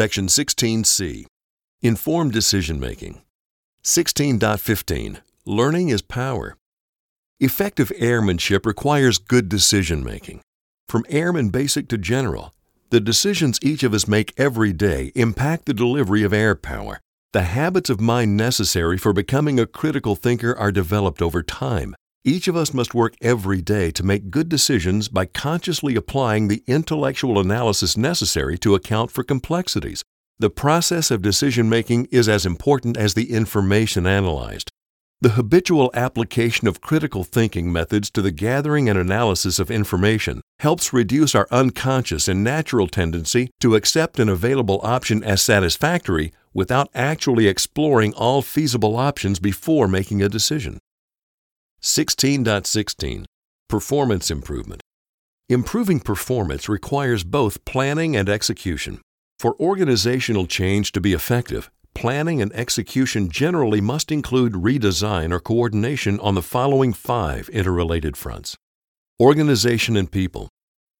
Section 16C Informed Decision Making. 16.15 Learning is Power. Effective airmanship requires good decision making. From airman basic to general, the decisions each of us make every day impact the delivery of air power. The habits of mind necessary for becoming a critical thinker are developed over time. Each of us must work every day to make good decisions by consciously applying the intellectual analysis necessary to account for complexities. The process of decision making is as important as the information analyzed. The habitual application of critical thinking methods to the gathering and analysis of information helps reduce our unconscious and natural tendency to accept an available option as satisfactory without actually exploring all feasible options before making a decision. 16.16 Performance Improvement Improving performance requires both planning and execution. For organizational change to be effective, planning and execution generally must include redesign or coordination on the following five interrelated fronts Organization and people.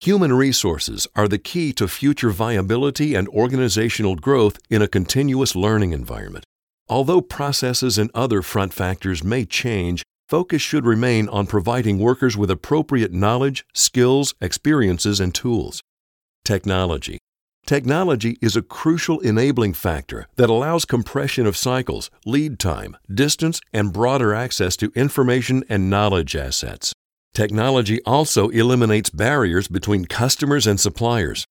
Human resources are the key to future viability and organizational growth in a continuous learning environment. Although processes and other front factors may change, focus should remain on providing workers with appropriate knowledge, skills, experiences, and tools. Technology. Technology is a crucial enabling factor that allows compression of cycles, lead time, distance, and broader access to information and knowledge assets. Technology also eliminates barriers between customers and suppliers.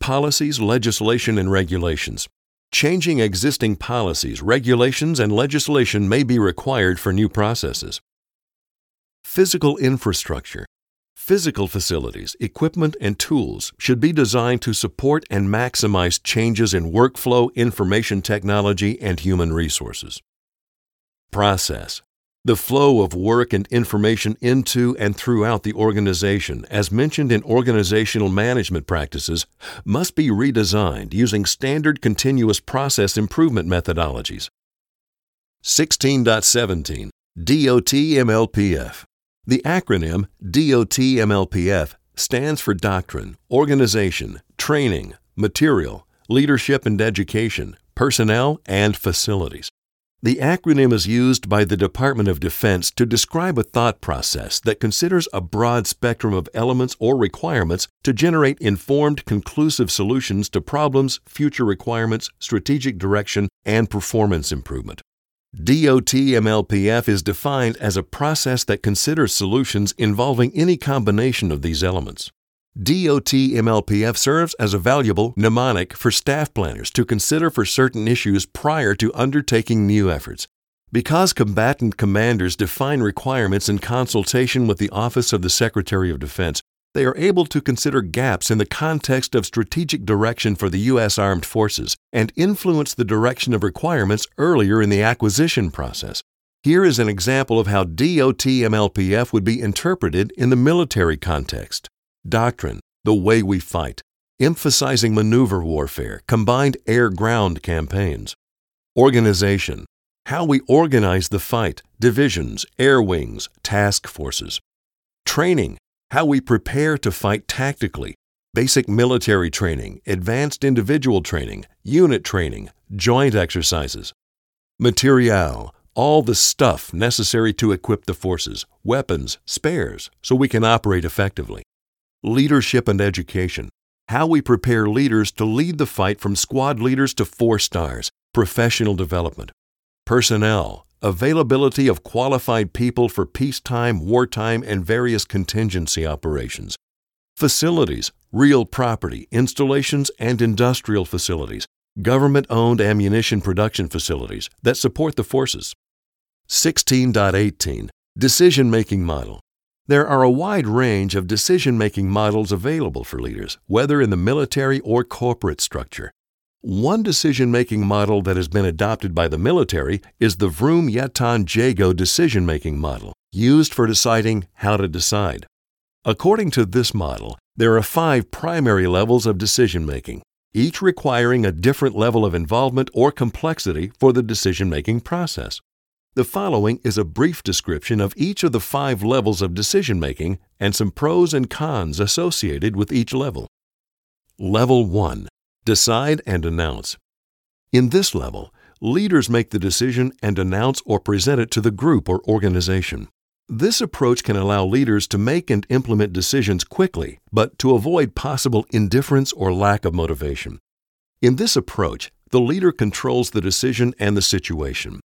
Policies, legislation, and regulations. Changing existing policies, regulations, and legislation may be required for new processes. Physical infrastructure. Physical facilities, equipment, and tools should be designed to support and maximize changes in workflow, information technology, and human resources. Process. The flow of work and information into and throughout the organization, as mentioned in organizational management practices, must be redesigned using standard continuous process improvement methodologies. 16.17 DOT-MLPF The acronym DOT-MLPF stands for Doctrine, Organization, Training, Material, Leadership and Education, Personnel, and Facilities. The acronym is used by the Department of Defense to describe a thought process that considers a broad spectrum of elements or requirements to generate informed, conclusive solutions to problems, future requirements, strategic direction, and performance improvement. DOT-MLPF is defined as a process that considers solutions involving any combination of these elements. DOT MLPF serves as a valuable mnemonic for staff planners to consider for certain issues prior to undertaking new efforts. Because combatant commanders define requirements in consultation with the Office of the Secretary of Defense, they are able to consider gaps in the context of strategic direction for the U.S. Armed Forces and influence the direction of requirements earlier in the acquisition process. Here is an example of how DOT MLPF would be interpreted in the military context. Doctrine, the way we fight, emphasizing maneuver warfare, combined air ground campaigns. Organization, how we organize the fight, divisions, air wings, task forces. Training, how we prepare to fight tactically, basic military training, advanced individual training, unit training, joint exercises. Material, all the stuff necessary to equip the forces, weapons, spares, so we can operate effectively leadership and education, how we prepare leaders to lead the fight from squad leaders to four stars, professional development, personnel, availability of qualified people for peacetime, wartime, and various contingency operations, facilities, real property, installations, and industrial facilities, government owned ammunition production facilities that support the forces. 16.18 Decision Making Model there are a wide range of decision making models available for leaders, whether in the military or corporate structure. One decision making model that has been adopted by the military is the Vroom Yetton Jago decision making model, used for deciding how to decide. According to this model, there are five primary levels of decision making, each requiring a different level of involvement or complexity for the decision making process. The following is a brief description of each of the five levels of decision making and some pros and cons associated with each level. Level 1 decide and announce. In this level, leaders make the decision and announce or present it to the group or organization. This approach can allow leaders to make and implement decisions quickly, but to avoid possible indifference or lack of motivation. In this approach, the leader controls the decision and the situation.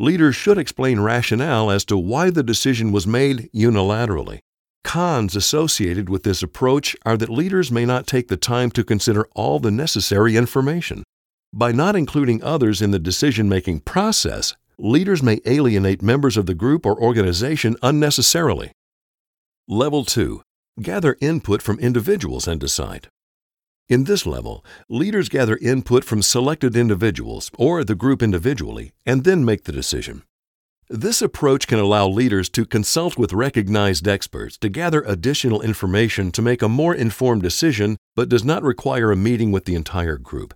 Leaders should explain rationale as to why the decision was made unilaterally. Cons associated with this approach are that leaders may not take the time to consider all the necessary information. By not including others in the decision making process, leaders may alienate members of the group or organization unnecessarily. Level 2 Gather input from individuals and decide. In this level, leaders gather input from selected individuals or the group individually and then make the decision. This approach can allow leaders to consult with recognized experts to gather additional information to make a more informed decision, but does not require a meeting with the entire group.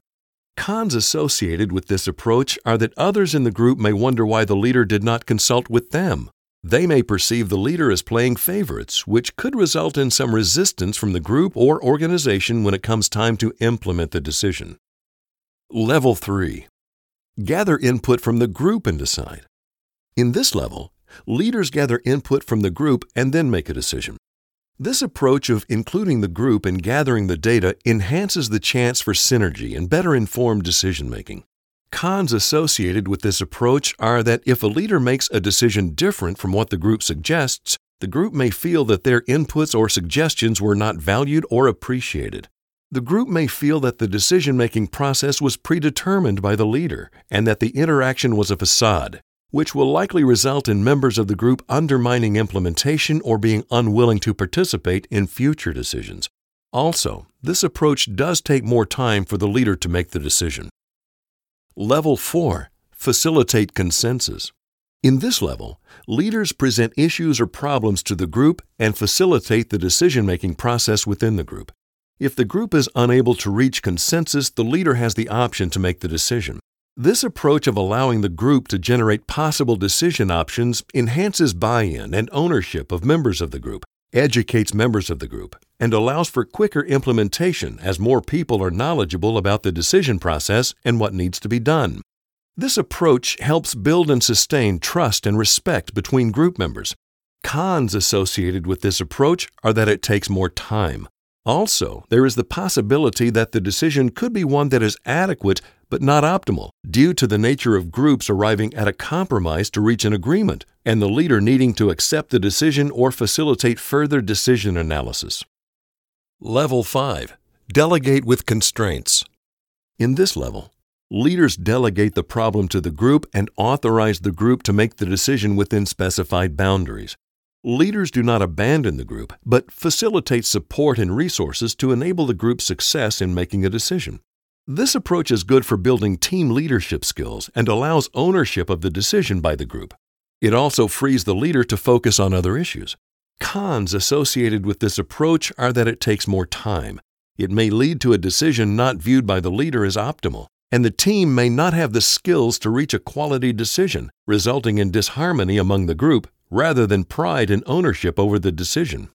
Cons associated with this approach are that others in the group may wonder why the leader did not consult with them. They may perceive the leader as playing favorites, which could result in some resistance from the group or organization when it comes time to implement the decision. Level 3 Gather input from the group and decide. In this level, leaders gather input from the group and then make a decision. This approach of including the group and gathering the data enhances the chance for synergy and better informed decision making. Cons associated with this approach are that if a leader makes a decision different from what the group suggests, the group may feel that their inputs or suggestions were not valued or appreciated. The group may feel that the decision making process was predetermined by the leader and that the interaction was a facade, which will likely result in members of the group undermining implementation or being unwilling to participate in future decisions. Also, this approach does take more time for the leader to make the decision. Level 4 Facilitate consensus. In this level, leaders present issues or problems to the group and facilitate the decision making process within the group. If the group is unable to reach consensus, the leader has the option to make the decision. This approach of allowing the group to generate possible decision options enhances buy in and ownership of members of the group, educates members of the group, and allows for quicker implementation as more people are knowledgeable about the decision process and what needs to be done. This approach helps build and sustain trust and respect between group members. Cons associated with this approach are that it takes more time. Also, there is the possibility that the decision could be one that is adequate but not optimal due to the nature of groups arriving at a compromise to reach an agreement and the leader needing to accept the decision or facilitate further decision analysis. Level 5 Delegate with constraints. In this level, leaders delegate the problem to the group and authorize the group to make the decision within specified boundaries. Leaders do not abandon the group, but facilitate support and resources to enable the group's success in making a decision. This approach is good for building team leadership skills and allows ownership of the decision by the group. It also frees the leader to focus on other issues. Cons associated with this approach are that it takes more time. It may lead to a decision not viewed by the leader as optimal, and the team may not have the skills to reach a quality decision, resulting in disharmony among the group rather than pride and ownership over the decision.